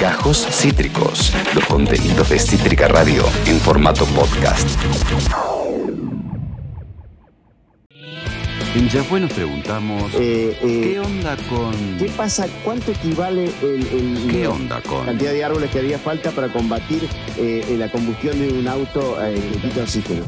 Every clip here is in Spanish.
Gajos Cítricos, los contenidos de Cítrica Radio en formato podcast. En Ya fue nos preguntamos, Eh, eh, ¿qué onda con...? ¿Qué pasa? ¿Cuánto equivale el, el- ¿Qué la onda con...? cantidad de árboles que haría falta para combatir eh, la combustión de un auto eh, que quita oxígeno?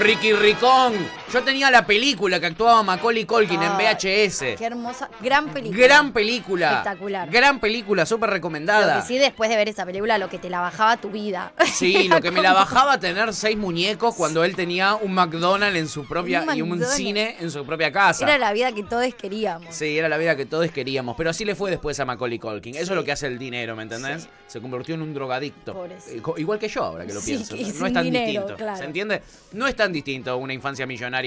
Ricky Ricón. Yo tenía la película que actuaba Macaulay Culkin en VHS. Qué hermosa, gran película. Gran película. Espectacular. Gran película, súper Lo recomendada. que sí, después de ver esa película, lo que te la bajaba tu vida. Sí, lo que me la bajaba tener seis muñecos cuando él tenía un McDonald's en su propia Un y un cine en su propia casa. Era la vida que todos queríamos. Sí, era la vida que todos queríamos, pero así le fue después a Macaulay Culkin. Eso es lo que hace el dinero, ¿me entendés? Sí. Se convirtió en un drogadicto. Pobrecito. Eh, Igual que yo, ahora que lo Sí, pienso. No es tan dinero, distinto. claro. ¿Se entiende? No es tan distinto una infancia millonaria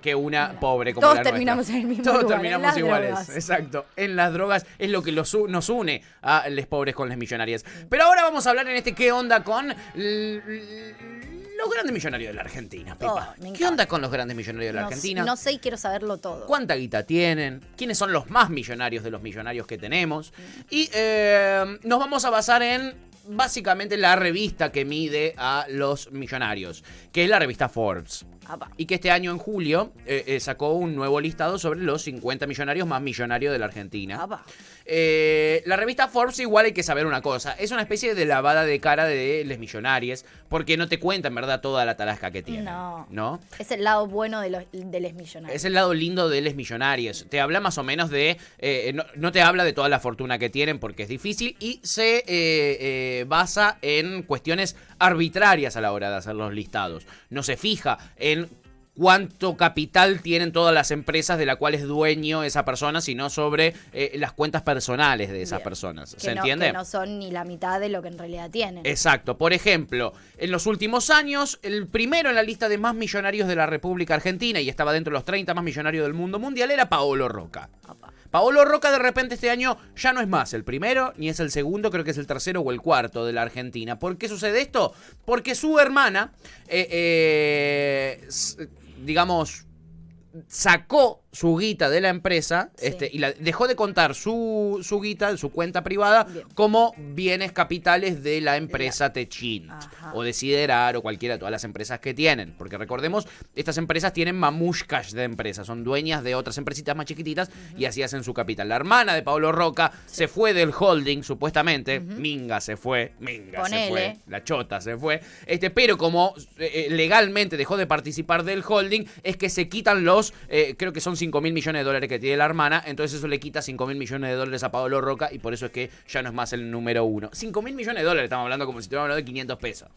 que una pobre como Todos la nuestra. terminamos en el mismo Todos lugar, terminamos iguales. drogas. Exacto. En las drogas es lo que los nos une a los pobres con las millonarias. Pero ahora vamos a hablar en este qué onda con los grandes millonarios de la Argentina, Pepa. Oh, ¿Qué onda con los grandes millonarios de la No, Argentina? no sé y quiero saberlo todo. cuánta guita tienen, quiénes son los más millonarios de los millonarios que tenemos. Y eh, nos vamos a basar en básicamente la revista que mide a los millonarios, que es la revista Forbes. Y que este año en julio eh, eh, sacó un nuevo listado sobre los 50 millonarios más millonarios de la Argentina. Eh, la revista Forbes igual hay que saber una cosa, es una especie de lavada de cara de les millonarios, porque no te cuenta en verdad toda la tarasca que tienen. No. ¿No? Es el lado bueno de los, de los millonarios. Es el lado lindo de Les Millonarios. Te habla más o menos de. no, no te habla de toda la fortuna que tienen porque es difícil y se basa en cuestiones arbitrarias a la hora de hacer los listados. No se fija en cuánto capital tienen todas las empresas de la cual es dueño esa persona, sino sobre eh, las cuentas personales de esas Bien. personas. Que ¿Se no, entiende? Que no son ni la mitad de lo que en realidad tienen. Exacto. Por ejemplo, en los últimos años, el primero en la lista de más millonarios de la República Argentina y estaba dentro de los 30 más millonarios del mundo mundial era Paolo Roca. Paolo Roca de repente este año ya no es más el primero, ni es el segundo, creo que es el tercero o el cuarto de la Argentina. ¿Por qué sucede esto? Porque su hermana, eh, eh, digamos, sacó su guita de la empresa Sí. este, y la, dejó de contar su, su guita, su cuenta privada, Bien. como bienes capitales de la empresa Techint Ajá. o de Siderar o cualquiera de todas las empresas que tienen. Porque recordemos, estas empresas tienen mamushkas de empresas, son dueñas de otras empresitas más chiquititas y así hacen su capital. La hermana de Pablo Roca se fue del holding, supuestamente. Minga se fue, Minga se fue, la chota se fue. Este, pero como eh, eh, legalmente dejó de participar del holding, es que se quitan los, eh, creo que son 5 mil millones de dólares que tiene la hermana, entonces eso le quita 5 mil millones de dólares a Pablo Roca y por eso es que ya no es más el número uno. 5 mil millones de dólares, estamos hablando como si estuviéramos hablando de 500 pesos.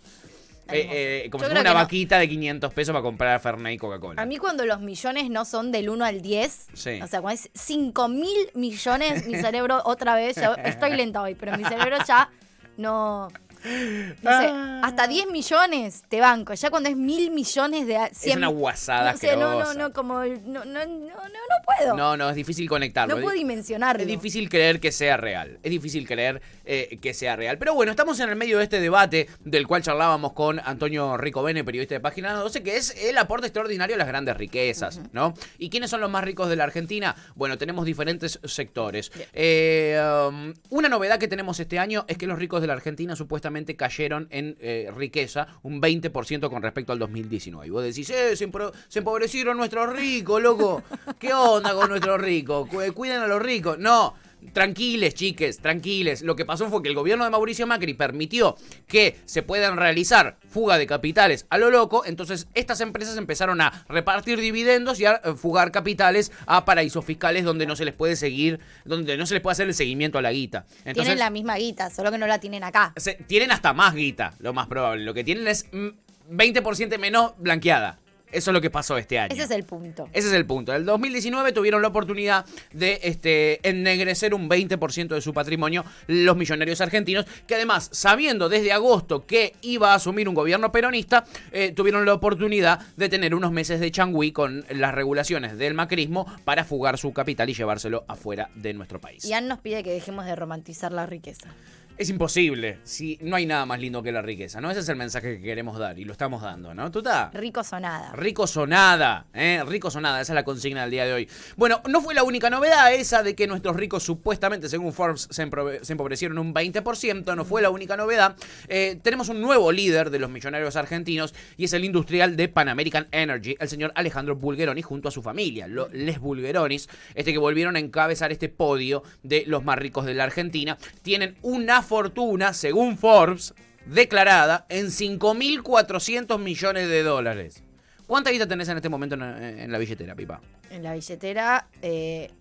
Eh, eh, como Yo si fuera una no. vaquita de 500 pesos para comprar Fernet y Coca-Cola. A mí cuando los millones no son del 1 al 10, Sí. o sea, cuando es 5 mil millones, mi cerebro otra vez, estoy lenta hoy, pero mi cerebro ya no... No sé, Ah. hasta 10 millones te banco. Ya cuando es mil millones de... es una guasada no, sé, no, no, no, como... No, no, no, no, no puedo. No, no, es difícil conectarlo. No puedo dimensionarlo. Es difícil creer que sea real. Es difícil creer eh, que sea real. Pero bueno, estamos en el medio de este debate del cual charlábamos con Antonio Ricobene, periodista de Página 12, que es el aporte extraordinario a las grandes riquezas, ¿no? ¿Y quiénes son los más ricos de la Argentina? Bueno, tenemos diferentes sectores. Eh, um, una novedad que tenemos este año es que los ricos de la Argentina supuestamente cayeron en eh, riqueza un 20% con respecto al 2019. Y vos decís, eh, se, se empobrecieron nuestros ricos, loco. ¿Qué onda con nuestros ricos? Cu- Cuiden a los ricos. No. Tranquiles, chiques, tranquiles. Lo que pasó fue que el gobierno de Mauricio Macri permitió que se puedan realizar fuga de capitales a lo loco. Entonces, estas empresas empezaron a repartir dividendos y a eh, fugar capitales a paraísos fiscales donde no se les puede seguir, donde no se les puede hacer el seguimiento a la guita. Entonces, tienen la misma guita, solo que no la tienen acá. se- tienen hasta más guita, lo más probable. Lo que tienen es mm, 20% menos blanqueada. Eso es lo que pasó este año. Ese es el punto. Ese es el punto. En el 2019 tuvieron la oportunidad de este, ennegrecer un 20% de su patrimonio los millonarios argentinos, que además, sabiendo desde agosto que iba a asumir un gobierno peronista, eh, tuvieron la oportunidad de tener unos meses de changüí con las regulaciones del macrismo para fugar su capital y llevárselo afuera de nuestro país. Ian nos pide que dejemos de romantizar la riqueza. Es imposible si no hay nada más lindo que la riqueza, ¿no? Ese es el mensaje que queremos dar y lo estamos dando, ¿no? ¿Tuta? Rico sonada. Rico sonada, ¿eh? Rico sonada, esa es la consigna del día de hoy. Bueno, no fue la única novedad esa de que nuestros ricos supuestamente, según Forbes, se, empobrecieron un 20%, no fue la única novedad. Eh, tenemos un nuevo líder de los millonarios argentinos y es el industrial de Pan American Energy, el señor Alejandro Bulgeroni, junto a su familia, les Bulgeronis, este que volvieron a encabezar este podio de los más ricos de la Argentina. Tienen una fortuna, según Forbes, declarada en 5.400 millones de dólares. ¿Cuánta guita tenés en este momento en, en la billetera, Pipa? En la billetera, eh,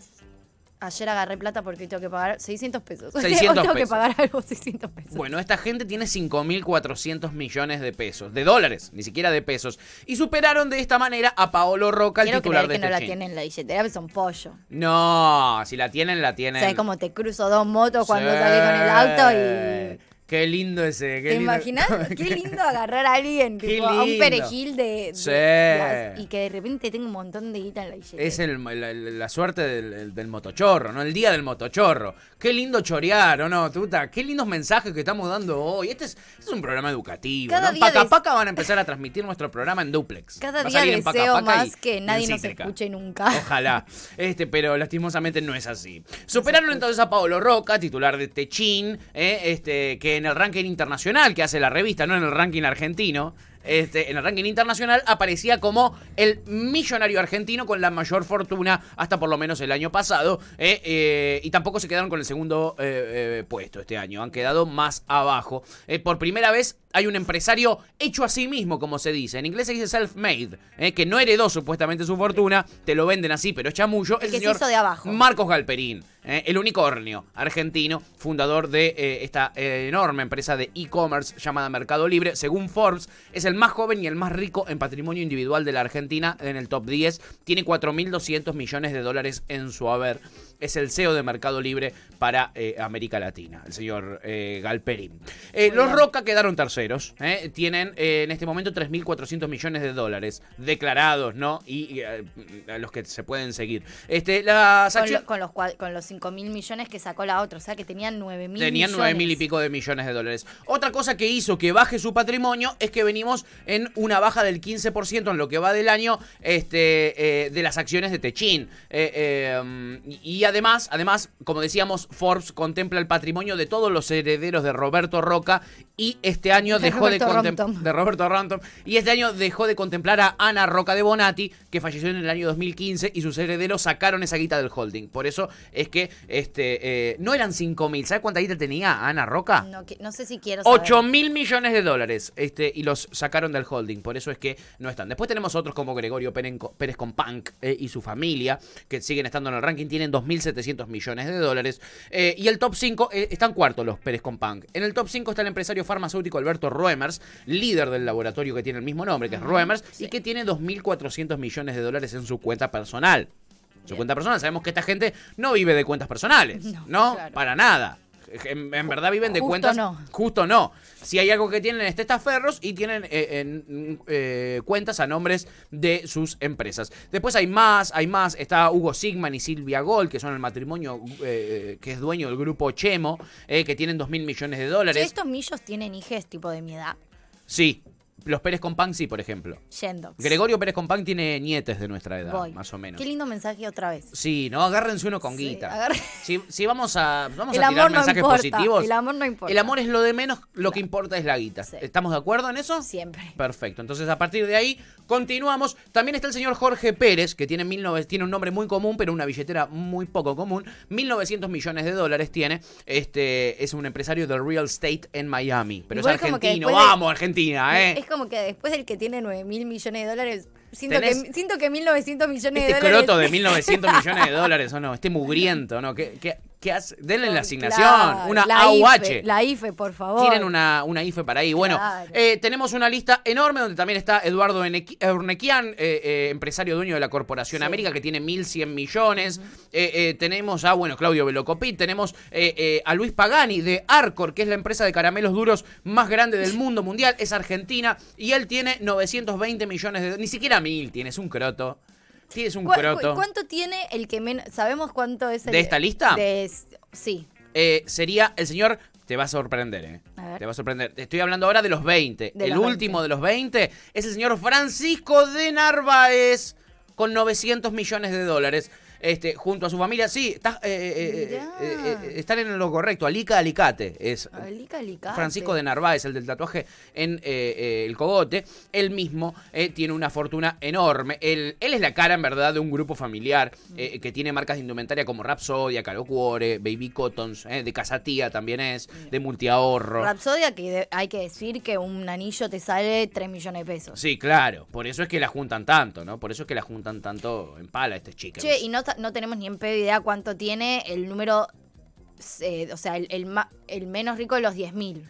ayer agarré plata porque hoy tengo que pagar 600 pesos. 600 hoy tengo que pesos. pagar algo 600 pesos. Bueno, esta gente tiene 5.400 millones de pesos, de dólares, ni siquiera de pesos. Y superaron de esta manera a Paolo Roca, el Quiero titular creer de que no la este tienen en la billetera, son pollo. No, si la tienen, la tienen. ¿Sabes cómo te cruzo dos motos cuando Sí. salí con el auto y... Qué lindo ese. Qué ¿Te lindo- imaginas? Qué lindo agarrar a alguien, tipo, a un perejil de, de- Sí. las- y que de repente tenga un montón de guita en la billetera. Es el- la, la suerte del, del motochorro, ¿no? El día del motochorro. Qué lindo chorear, ¿o no, Tuta? Qué lindos mensajes que estamos dando hoy. Este es, este es un programa educativo, Cada ¿no? día Paca Paca van a empezar a transmitir nuestro programa en duplex. Cada día deseo Paca más que nadie nos escuche nunca. Ojalá. Este, pero lastimosamente no es así. Superaron entonces a Paolo Roca, titular de Techin, eh, este, que en el ranking internacional que hace la revista, no en el ranking argentino. Este, en el ranking internacional aparecía como el millonario argentino con la mayor fortuna hasta por lo menos el año pasado. eh, eh, y tampoco se quedaron con el segundo eh, puesto este año. Han quedado más abajo. Por primera vez hay un empresario hecho a sí mismo, como se dice. En inglés se dice self-made, eh, que no heredó supuestamente su fortuna. Te lo venden así, pero es chamullo. El El que se señor hizo de abajo. Marcos Galperín, eh, el unicornio argentino, fundador de eh, esta enorme empresa de e-commerce llamada Mercado Libre. Según Forbes, es el más joven y el más rico en patrimonio individual de la Argentina en el top 10. Tiene 4.200 millones de dólares en su haber. Es el CEO de Mercado Libre para América Latina, el señor Galperín. Los. Roca quedaron terceros. Eh, Tienen eh, en este momento 3.400 millones de dólares declarados, ¿no? Y eh, a los que se pueden seguir. Este, las Con, acciones- lo- con los, con los 5 mil millones que sacó la otra, o sea que tenían 9 mil Tenían millones. nueve mil y pico de millones de dólares. Otra cosa que hizo que baje su patrimonio es que venimos en una baja del 15% en lo que va del año este, eh, de las acciones de Techin. Y y además, además, como decíamos, Forbes contempla el patrimonio de todos los herederos de Roberto Roca y este año De dejó de Roberto contemplar Rompton. de Roberto Rantom y este año dejó de contemplar a Ana Roca de Bonatti que falleció en el año 2015 y sus herederos sacaron esa guita del holding por eso es que este eh, no eran 5 mil ¿sabes cuánta guita tenía Ana Roca? No, que- no sé si quiero saber. 8 mil millones de dólares este, y los sacaron del holding, por eso es que no están. Después tenemos otros como Gregorio Pérez con Punk eh, y su familia, que siguen estando en el ranking, tienen 2.700 millones de dólares. Eh, y el top 5, eh, están cuartos los Pérez con Punk. En el top 5 está el empresario farmacéutico Alberto Ruemers, líder del laboratorio que tiene el mismo nombre, que es Ruemers, y que tiene 2.400 millones de dólares en su cuenta personal. Su Bien. cuenta personal, sabemos que esta gente no vive de cuentas personales, ¿no? No, claro. Para nada. En, en verdad viven de Justo cuentas. no. Justo no. Si hay algo que tienen es testaferros y tienen eh, en, eh, cuentas a nombres de sus empresas. Después hay más, hay más. Está Hugo Sigman y Silvia Gol, que son el matrimonio eh, que es dueño del grupo Chemo, que tienen 2 mil millones de dólares. estos millos tienen hijes tipo de mi edad. Sí. Los Pérez Compán sí, por ejemplo. Yendo. Gregorio Pérez Compán tiene nietes de nuestra edad, Voy. más o menos. Qué lindo mensaje otra vez. Sí, no, agárrense uno con Sí, guita. Si, si vamos a, vamos El a tirar amor no mensajes importa, positivos. el amor no importa. El amor es lo de menos, lo que importa es la guita. Sí. ¿Estamos de acuerdo en eso? Siempre. Perfecto. Entonces, a partir de ahí, continuamos. También está el señor Jorge Pérez, que tiene, 19 tiene un nombre muy común, pero una billetera muy poco común. 1.900 millones de dólares tiene. Este es un empresario del real estate en Miami. Pero Igual es argentino. de- Vamos, Argentina, ¿eh? Es como que después del que tiene 9 mil millones de dólares, siento, Tenés- que, siento que 1900 millones Este de dólares. croto de 1.900 millones de dólares, ¿o no? Este mugriento, ¿no? ¿Qué, qué, qué hace? Denle la asignación. Claro, una la AUH. IFE, la IFE, por favor. Tienen una, una IFE para ahí. Bueno, Claro. eh, tenemos una lista enorme donde también está Eduardo Urnequian, eh, eh, empresario dueño de la Corporación Sí. América, que tiene 1.100 millones. Eh, eh, tenemos a, bueno, Claudio Velocopit. Tenemos eh, eh, a Luis Pagani de Arcor, que es la empresa de caramelos duros más grande del mundo mundial. Es argentina y él tiene 920 millones de... Ni siquiera mil tienes un croto. Tienes un ¿Cu- croto. ¿Cuánto tiene el que menos? ¿Sabemos cuánto es el ¿De esta lista? de- sí. Eh, sería el señor, te va a sorprender, ¿eh? A ver. Te va a sorprender. Te estoy hablando ahora de los 20. De el los último 20. de los 20 es el señor Francisco de Narváez con 900 millones de dólares. Este, junto a su familia, sí, está, eh, eh, eh, eh, están en lo correcto. Alica Alicate es Alica, alicate. Francisco de Narváez, el del tatuaje en el cogote, él mismo tiene una fortuna enorme. Él, él es la cara, en verdad, de un grupo familiar eh, que tiene marcas de indumentaria como Rapsodia, Caro Cuore, Baby Cottons, de Casatía también es, de Multiahorro. Rapsodia, que hay que decir que un anillo te sale 3 millones de pesos. Sí, claro, por eso es que la juntan tanto, ¿no? Por eso es que la juntan tanto en pala este chico. Che, y no, no tenemos ni en pedo idea cuánto tiene el número, eh, o sea, el, el, ma- el menos rico de los 10.000.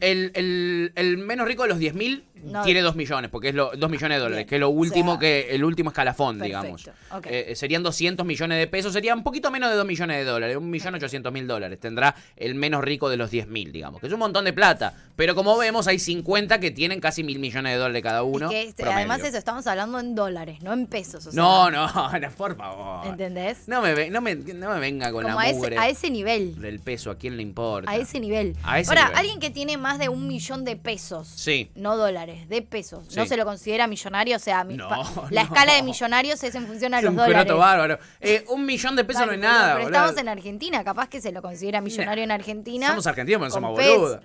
El, el- el menos rico de los 10.000 No. tiene 2 millones, porque es lo, 2 millones de dólares, Bien. que es lo último O sea, que el último escalafón, perfecto, digamos. ok. Eh, serían 200 millones de pesos, sería un poquito menos de 2 millones de dólares, 1.800.000 dólares. Tendrá el menos rico de los 10.000, digamos, que es un montón de plata. Pero como vemos, hay 50 que tienen casi mil millones de dólares cada uno. que este- además eso, estamos hablando en dólares, no en pesos. o sea, No, no, por favor. ¿Entendés? No me, no me, no me venga con Como la a ese, mugre a ese nivel. Del peso, ¿a quién le importa? A ese nivel. A ese Ahora, nivel. alguien que tiene más de un millón de pesos. Sí. No dólares, de pesos. ¿No Sí. se lo considera millonario? O sea, mi- No, pa- no. la escala de millonarios es en función a Es los un dólares. bárbaro. Eh, un millón de pesos Dale, no es nada, Pero estamos en Argentina, capaz que se lo considera millonario en Argentina. Somos argentinos, pero no somos boludos.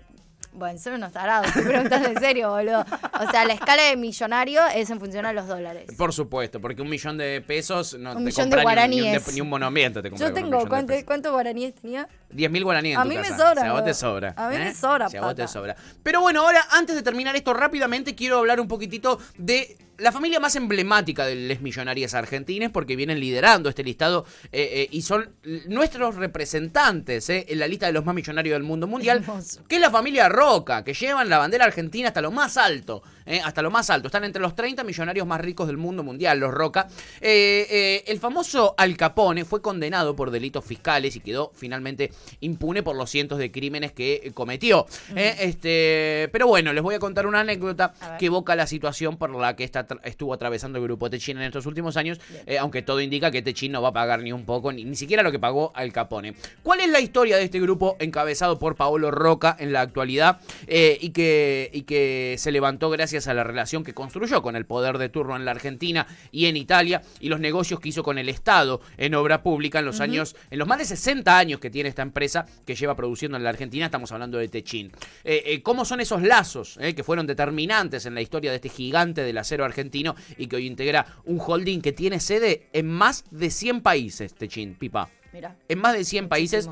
Bueno, son unos tarados, estoy preguntando en serio, boludo. O sea, la escala de millonario es en función a los dólares. Por supuesto, porque un millón de pesos no Un te millón de compra ni, un, guaraníes. ni un monumento. Te Yo tengo, millón de ¿cuánto, pesos. ¿cuántos guaraníes tenía? 10.000 guaraníes en A tu mí me sobra, Si a vos te sobra. A mí me ¿eh? sobra, Si a vos te sobra. Pero bueno, ahora, antes de terminar esto rápidamente, quiero hablar un poquitito de la familia más emblemática de les millonarias argentines, porque vienen liderando este listado eh, eh, y son nuestros representantes eh, en la lista de los más millonarios del mundo mundial, que es la familia Roca, que llevan la bandera argentina hasta lo más alto. Eh, hasta lo más alto. Están entre los 30 millonarios más ricos del mundo mundial, los Roca. Eh, eh, el famoso Al Capone fue condenado por delitos fiscales y quedó finalmente impune por los cientos de crímenes que cometió. Este, pero bueno, les voy a contar una anécdota que evoca la situación por la que está, estuvo atravesando el grupo Techin en estos últimos años, aunque todo indica que Techin no va a pagar ni un poco, ni, ni siquiera lo que pagó Al Capone. ¿Cuál es la historia de este grupo encabezado por Paolo Roca en la actualidad eh, y, que, y que se levantó gracias a la relación que construyó con el poder de turno en la Argentina y en Italia y los negocios que hizo con el Estado en obra pública en los años, en los más de 60 años que tiene esta empresa que lleva produciendo en la Argentina, estamos hablando de Techin. Eh, eh, ¿Cómo son esos lazos eh, que fueron determinantes en la historia de este gigante del acero argentino y que hoy integra un holding que tiene sede en más de 100 países, Techin, Pipa? Mira. en más de 100 países.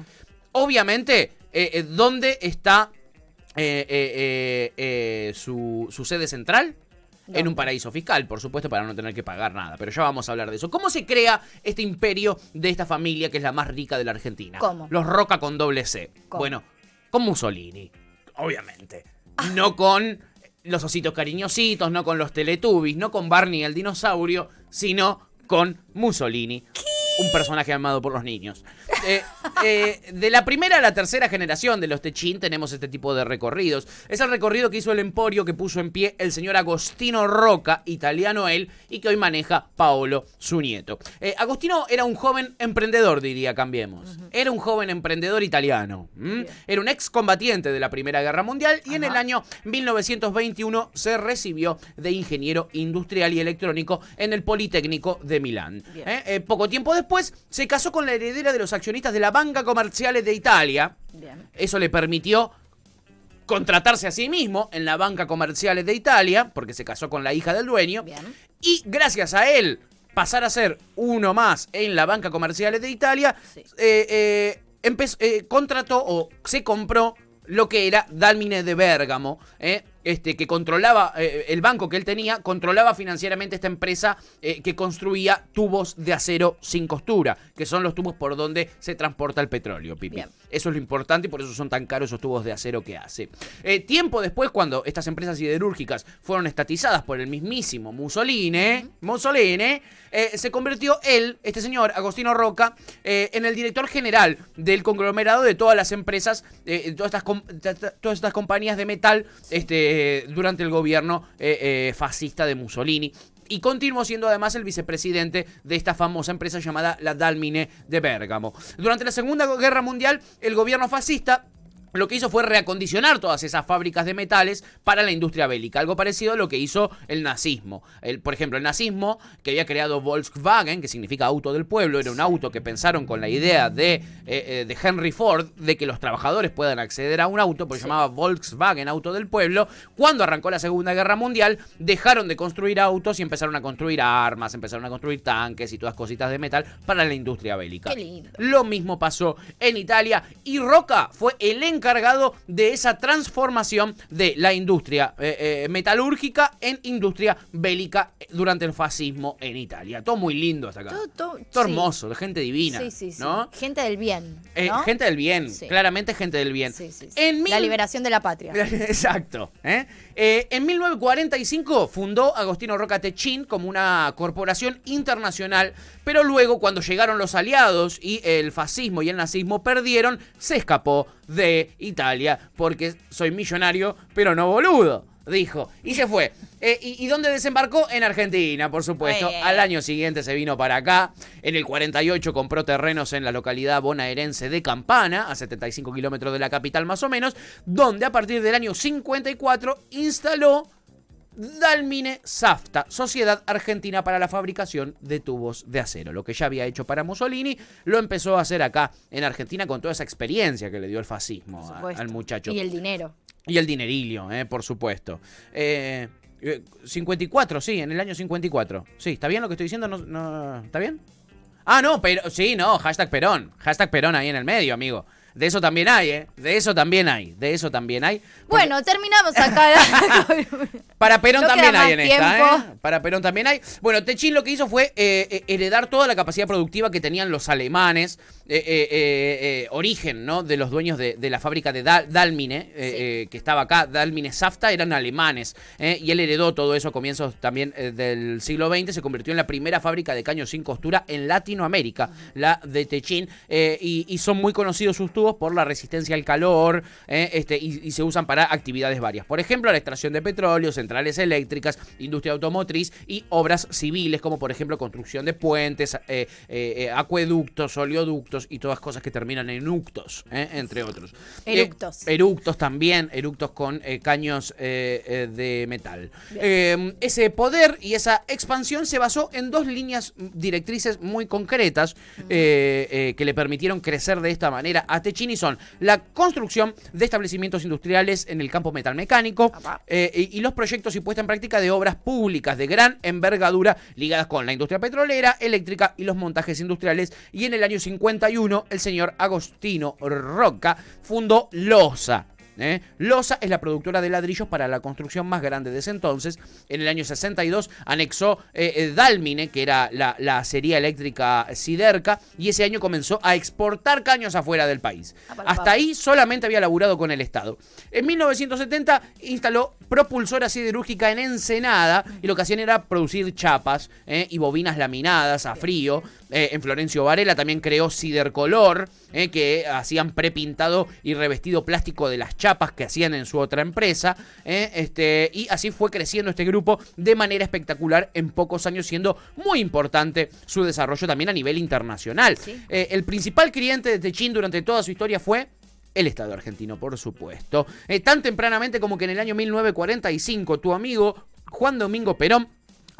Obviamente, ¿dónde está su, su sede central? En un paraíso fiscal, por supuesto, para no tener que pagar nada. Pero ya vamos a hablar de eso. ¿Cómo se crea este imperio de esta familia que es la más rica de la Argentina? ¿Cómo? Los Roca con doble C. ¿Cómo? Bueno, con Mussolini, obviamente. No con los ositos cariñositos, no con los Teletubbies, no con Barney el dinosaurio, sino con Mussolini. Un personaje amado por los niños. Eh, eh, de la primera a la tercera generación de los Techin tenemos este tipo de recorridos. Es el recorrido que hizo el emporio que puso en pie el señor Agostino Roca, italiano él, y que hoy maneja Paolo, su nieto. Eh, Agostino era un joven emprendedor, diría, cambiemos. Era un joven emprendedor italiano. Era un excombatiente de la Primera Guerra Mundial y en el año 1921 se recibió de ingeniero industrial y electrónico en el Politécnico de Milán. Poco tiempo después se casó con la heredera de los accionistas de la Banca Comerciale de Italia. Bien. Eso le permitió contratarse a sí mismo en la Banca Comerciale de Italia, porque se casó con la hija del dueño. Bien. Y gracias a él pasar a ser uno más en la Banca Comerciale de Italia, Sí. eh, eh, empezó- eh, contrató o se compró lo que era Dalmine de Bérgamo, eh, este, que controlaba, eh, el banco que él tenía, controlaba financieramente esta empresa eh, que construía tubos de acero sin costura, que son los tubos por donde se transporta el petróleo, Pipi. Bien. Eso es lo importante y por eso son tan caros esos tubos de acero que hace. Eh, tiempo después, cuando estas empresas siderúrgicas fueron estatizadas por el mismísimo Mussolini, Mussolini, eh, se convirtió él, este señor, Agostino Roca, eh, en el director general del conglomerado de todas las empresas, eh, todas, estas todas estas compañías de metal este, durante el gobierno eh, eh, fascista de Mussolini. Y continuó siendo además el vicepresidente de esta famosa empresa llamada la Dalmine de Bérgamo. Durante la Segunda Guerra Mundial, el gobierno fascista lo que hizo fue reacondicionar todas esas fábricas de metales para la industria bélica, algo parecido a lo que hizo el nazismo. El, por ejemplo, el nazismo que había creado Volkswagen, que significa auto del pueblo, era un auto que pensaron con la idea de, eh, eh, de Henry Ford de que los trabajadores puedan acceder a un auto, porque se llamaba Volkswagen Auto del Pueblo. Cuando arrancó la Segunda Guerra Mundial, dejaron de construir autos y empezaron a construir armas, empezaron a construir tanques y todas cositas de metal para la industria bélica. Qué lindo. Lo mismo pasó en Italia y Roca fue el encargado de esa transformación de la industria eh, eh, metalúrgica en industria bélica durante el fascismo en Italia. Todo muy lindo hasta acá. Todo, todo- Todo sí. hermoso, gente divina. Sí, sí, sí. ¿no? Gente del bien. Eh, ¿no? gente del bien, Sí. claramente gente del bien. Sí, La liberación de la patria. Exacto. ¿eh? Eh, en 1945 fundó Agostino Roca Techin como una corporación internacional, pero luego cuando llegaron los aliados y el fascismo y el nazismo perdieron, se escapó de Italia porque soy millonario, pero no boludo. Dijo, y se fue. Eh, y, ¿Y dónde desembarcó? En Argentina, por supuesto. Al año siguiente se vino para acá. En el 48 compró terrenos en la localidad bonaerense de Campana, a 75 kilómetros de la capital más o menos, donde a partir del año 54 instaló Dalmine Safta, Sociedad Argentina para la Fabricación de Tubos de Acero. Lo que ya había hecho para Mussolini, lo empezó a hacer acá en Argentina con toda esa experiencia que le dio el fascismo a- al muchacho. Y el dinero. Y el dinerillo, eh, por supuesto. Eh, eh, 54, sí, en el año 54. Sí, ¿está bien lo que estoy diciendo? No, no- ¿Está bien? Ah, no, pero sí, no, hashtag Perón. Hashtag Perón ahí en el medio, amigo. De eso también hay, ¿eh? De eso también hay. De eso también hay. Porque Bueno, terminamos acá. para Perón no también hay en esta. ¿eh? Para Perón también hay. Bueno, Techin lo que hizo fue eh, eh, heredar toda la capacidad productiva que tenían los alemanes, eh, eh, eh, origen, ¿no? De los dueños de, de la fábrica de Dal- Dalmine, que estaba acá, Dalmine Safta, eran alemanes. Y él heredó todo eso a comienzos también del siglo XX. Se convirtió en la primera fábrica de caños sin costura en Latinoamérica, la de Techin. eh, y, y son muy conocidos sus tubos por la resistencia al calor, este, y, y se usan para actividades varias. Por ejemplo, la extracción de petróleo, centrales eléctricas, industria automotriz y obras civiles, como por ejemplo construcción de puentes, eh, eh, eh, acueductos, oleoductos y todas cosas que terminan en uctos, eh, entre otros. Eructos. Eh, eructos también, eructos con eh, caños de metal. Ese poder y esa expansión se basó en dos líneas directrices muy concretas que le permitieron crecer de esta manera a Techini son la construcción de establecimientos industriales en el campo metalmecánico y, y los proyectos y puesta en práctica de obras públicas de gran envergadura ligadas con la industria petrolera, eléctrica y los montajes industriales. Y en el año 51 el señor Agostino Roca fundó LOSA. ¿Eh? Losa es la productora de ladrillos para la construcción más grande de ese entonces. En el año 62 anexó eh, eh, Dalmine, que era la, la acería eléctrica Siderca, y ese año comenzó a exportar caños afuera del país. Apa, Hasta ahí solamente había laburado con el Estado. En 1970 instaló propulsora siderúrgica en Ensenada y lo que hacían era producir chapas ¿eh? y bobinas laminadas a frío. Eh, en Florencio Varela también creó Sidercolor, que hacían prepintado y revestido plástico de las chapas que hacían en su otra empresa. ¿eh? Este, y así fue creciendo este grupo de manera espectacular en pocos años, siendo muy importante su desarrollo también a nivel internacional. Sí. Eh, el principal cliente de Techin durante toda su historia fue el Estado argentino, por supuesto. Eh, tan tempranamente como que en el año 1945 tu amigo Juan Domingo Perón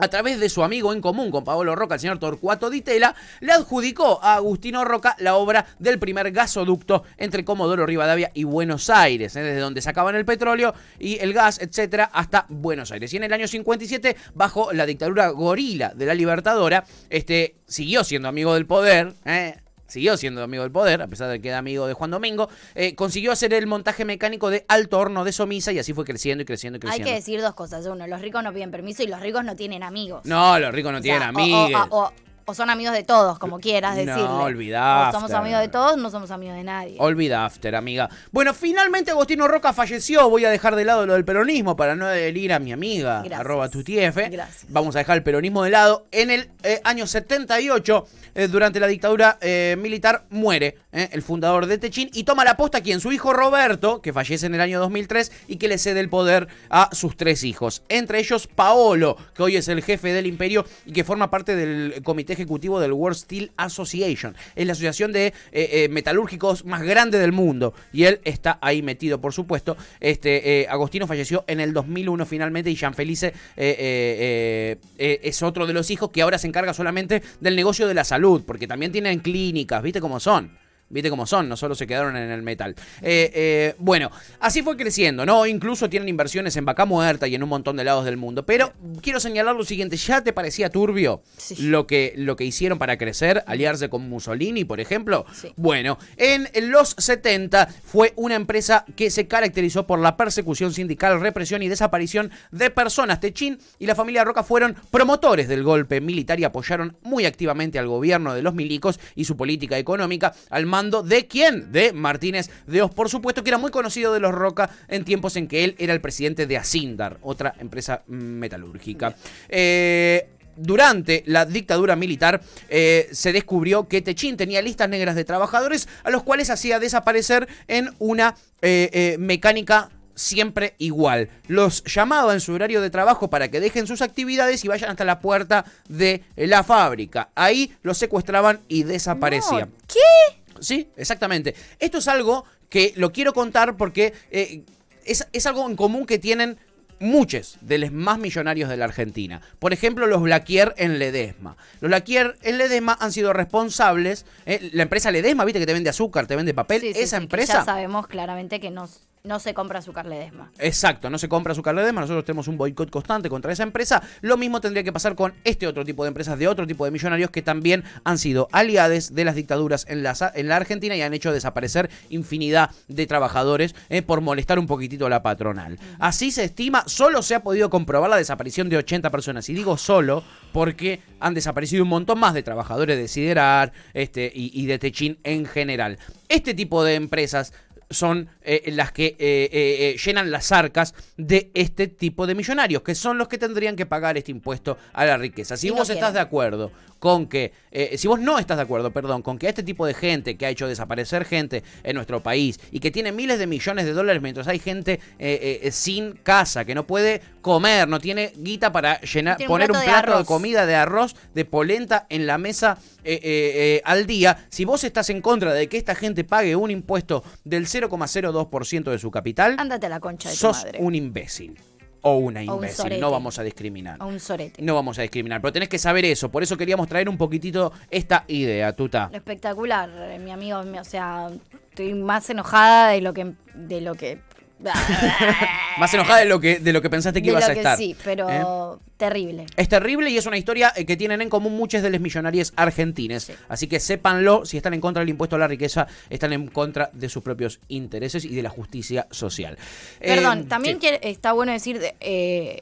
a través de su amigo en común con Paolo Roca, el señor Torcuato Di Tella, le adjudicó a Agustino Roca la obra del primer gasoducto entre Comodoro Rivadavia y Buenos Aires, eh, desde donde sacaban el petróleo y el gas, etcétera, hasta Buenos Aires. Y en el año 57, bajo la dictadura gorila de la Libertadora, este, siguió siendo amigo del poder, eh, siguió siendo amigo del poder, a pesar de que era amigo de Juan Domingo, eh, consiguió hacer el montaje mecánico de alto horno de Somisa y así fue creciendo y creciendo y Hay creciendo. que decir dos cosas. Uno, los ricos no piden permiso y los ricos no tienen amigos. No, los ricos no O sea, tienen. O, o- o son amigos de todos, como quieras No, decirle. olvidá, O somos amigos de todos, no somos amigos de nadie. Olvida After, amiga. Bueno, finalmente Agostino Roca falleció. Voy a dejar de lado lo del peronismo para no herir a mi amiga, Gracias. arroba tutiefe. Gracias. Vamos a dejar el peronismo de lado. En el eh, año 78, eh, durante la dictadura eh, militar, muere eh, el fundador de Techín y toma la posta quien su hijo Roberto, que fallece en el año 2003 y que le cede el poder a sus tres hijos. Entre ellos Paolo, que hoy es el jefe del imperio y que forma parte del comité ejecutivo del World Steel Association. Es la asociación de eh, eh, metalúrgicos más grande del mundo. Y él está ahí metido, por supuesto. Este, eh, Agostino falleció en el 2001 finalmente y Jean Felice eh, es otro de los hijos que ahora se encarga solamente del negocio de la salud, porque también tienen clínicas, ¿viste cómo son? Viste cómo son, no solo se quedaron en el metal. Eh, eh, bueno, así fue creciendo, ¿no? Incluso tienen inversiones en Vaca Muerta y en un montón de lados del mundo. Pero quiero señalar lo siguiente, ¿ya te parecía turbio Sí. lo, que, lo que hicieron para crecer, aliarse con Mussolini, por ejemplo? Sí. Bueno, en los 70 fue una empresa que se caracterizó por la persecución sindical, represión y desaparición de personas. Techín y la familia Roca fueron promotores del golpe militar y apoyaron muy activamente al gobierno de los milicos y su política económica al mando de quién? De Martínez de Oz, por supuesto, que era muy conocido de los Roca en tiempos en que él era el presidente de Asindar, otra empresa mm, metalúrgica. Eh, durante la dictadura militar eh, se descubrió que Techín tenía listas negras de trabajadores a los cuales hacía desaparecer en una eh, mecánica siempre igual. Los llamaba en su horario de trabajo para que dejen sus actividades y vayan hasta la puerta de la fábrica. Ahí los secuestraban y desaparecían. No, ¿Qué? Sí, exactamente. Esto es algo que lo quiero contar porque eh, es, es algo en común que tienen muchos de los más millonarios de la Argentina. Por ejemplo, los Blaquier en Ledesma. Los Blaquier en Ledesma han sido responsables. eh, la empresa Ledesma, viste que te vende azúcar, te vende papel. Sí, Esa sí, empresa. Ya sabemos claramente que no, no se compra azúcar Ledesma. Exacto, no se compra azúcar Ledesma, nosotros tenemos un boicot constante contra esa empresa. Lo mismo tendría que pasar con este otro tipo de empresas de otro tipo de millonarios que también han sido aliados de las dictaduras en la, en la Argentina y han hecho desaparecer infinidad de trabajadores eh, por molestar un poquitito a la patronal. Así se estima, solo se ha podido comprobar la desaparición de 80 personas. Y digo solo porque han desaparecido un montón más de trabajadores de Siderar este, y, y de Techín en general. Este tipo de empresas son eh, las que eh, eh, eh, llenan las arcas de este tipo de millonarios, que son los que tendrían que pagar este impuesto a la riqueza. Si Y no vos estás quieren. de acuerdo con que, eh, si vos no estás de acuerdo, perdón, con que este tipo de gente que ha hecho desaparecer gente en nuestro país y que tiene miles de millones de dólares mientras hay gente eh, eh, sin casa, que no puede comer, no tiene guita para llenar, un poner un plato de comida, de arroz, de polenta en la mesa eh, eh, eh, al día, si vos estás en contra de que esta gente pague un impuesto del 0,02% de su capital, Ándate a la concha de tu sos madre. un imbécil. O una O un imbécil, no vamos a discriminar. A un sorete. No vamos a discriminar, pero tenés que saber eso. Por eso queríamos traer un poquitito esta idea, Tuta. Espectacular, eh, mi amigo. mi- O sea, estoy más enojada de lo que. De lo que Más enojada de lo que, de lo que pensaste que de ibas lo a que estar. sí, ¿eh? pero terrible. Es terrible y es una historia eh, que tienen en común muchas de las millonarias argentines. Sí. Así que sépanlo, si están en contra del impuesto a la riqueza, están en contra de sus propios intereses y de la justicia social. Perdón, Eh, también sí. está bueno decir de- eh,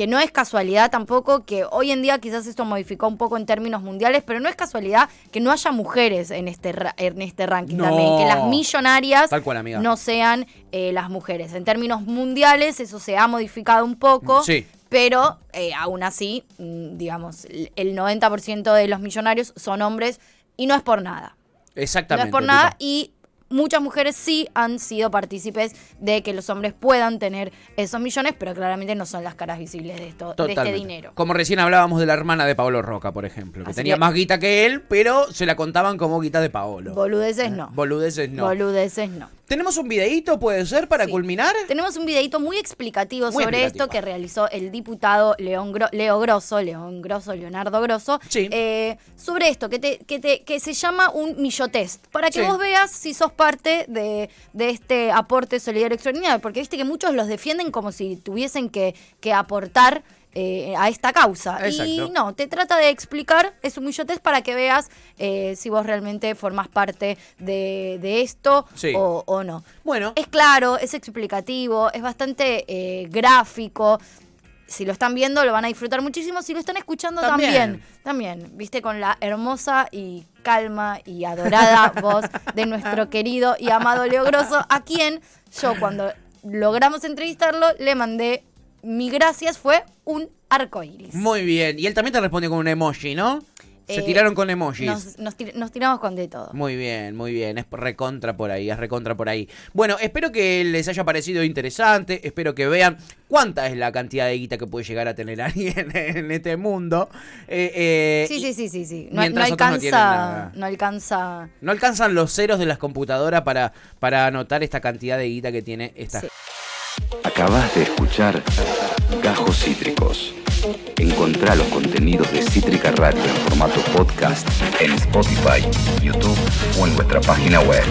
que no es casualidad tampoco que hoy en día quizás esto modificó un poco en términos mundiales, pero no es casualidad que no haya mujeres en este ra- en este ranking No. también, que las millonarias Tal cual, amiga. no sean eh, las mujeres. En términos mundiales eso se ha modificado un poco. Sí. Pero eh, aún así, mm, digamos, el el 90% de los millonarios son hombres y no es por nada. Exactamente. No es por nada y muchas mujeres sí han sido partícipes de que los hombres puedan tener esos millones, pero claramente no son las caras visibles de esto, de este dinero. Como recién hablábamos de la hermana de Pablo Roca, por ejemplo, que Así tenía que- más guita que él, pero se la contaban como guita de Paolo. Boludeces no. Boludeces no. Boludeces no. ¿Tenemos un videíto, puede ser, para Sí. culminar? Tenemos un videito muy explicativo Muy sobre explicativo. esto que realizó el diputado León Gro- Leo Grosso, León Grosso, Leonardo Grosso, Sí. eh, sobre esto, que, te, que, te- que se llama un millotest, para que Sí. vos veas si sos parte de, de este aporte solidario extraordinario, porque viste que muchos los defienden como si tuviesen que, que aportar eh, a esta causa. Exacto. Y no, te trata de explicar, es un millotest para que veas eh, si vos realmente formás parte de, de esto Sí. o, o no. Bueno, Es claro, es explicativo, es bastante eh, gráfico. Si lo están viendo, lo van a disfrutar muchísimo. Si lo están escuchando, También. también. También, viste, con la hermosa y calma y adorada voz de nuestro querido y amado Leo Grosso, a quien yo cuando logramos entrevistarlo le mandé mi gracias, fue un arco iris. muy bien. Y él también te responde con un emoji, ¿no? Se Eh, tiraron con emojis. Nos, nos tir- nos tiramos con de todo. Muy bien, muy bien. Es recontra por ahí, es recontra por ahí. Bueno, espero que les haya parecido interesante. Espero que vean cuánta es la cantidad de guita que puede llegar a tener alguien en este mundo. Eh, eh, Sí, sí, sí, sí, sí. No, alcanza, no alcanza. No alcanzan los ceros de las computadoras para, para anotar esta cantidad de guita que tiene esta. Sí. Acabas de escuchar Gajos Cítricos. Encontrá los contenidos de Cítrica Radio en formato podcast en Spotify, YouTube o en nuestra página web.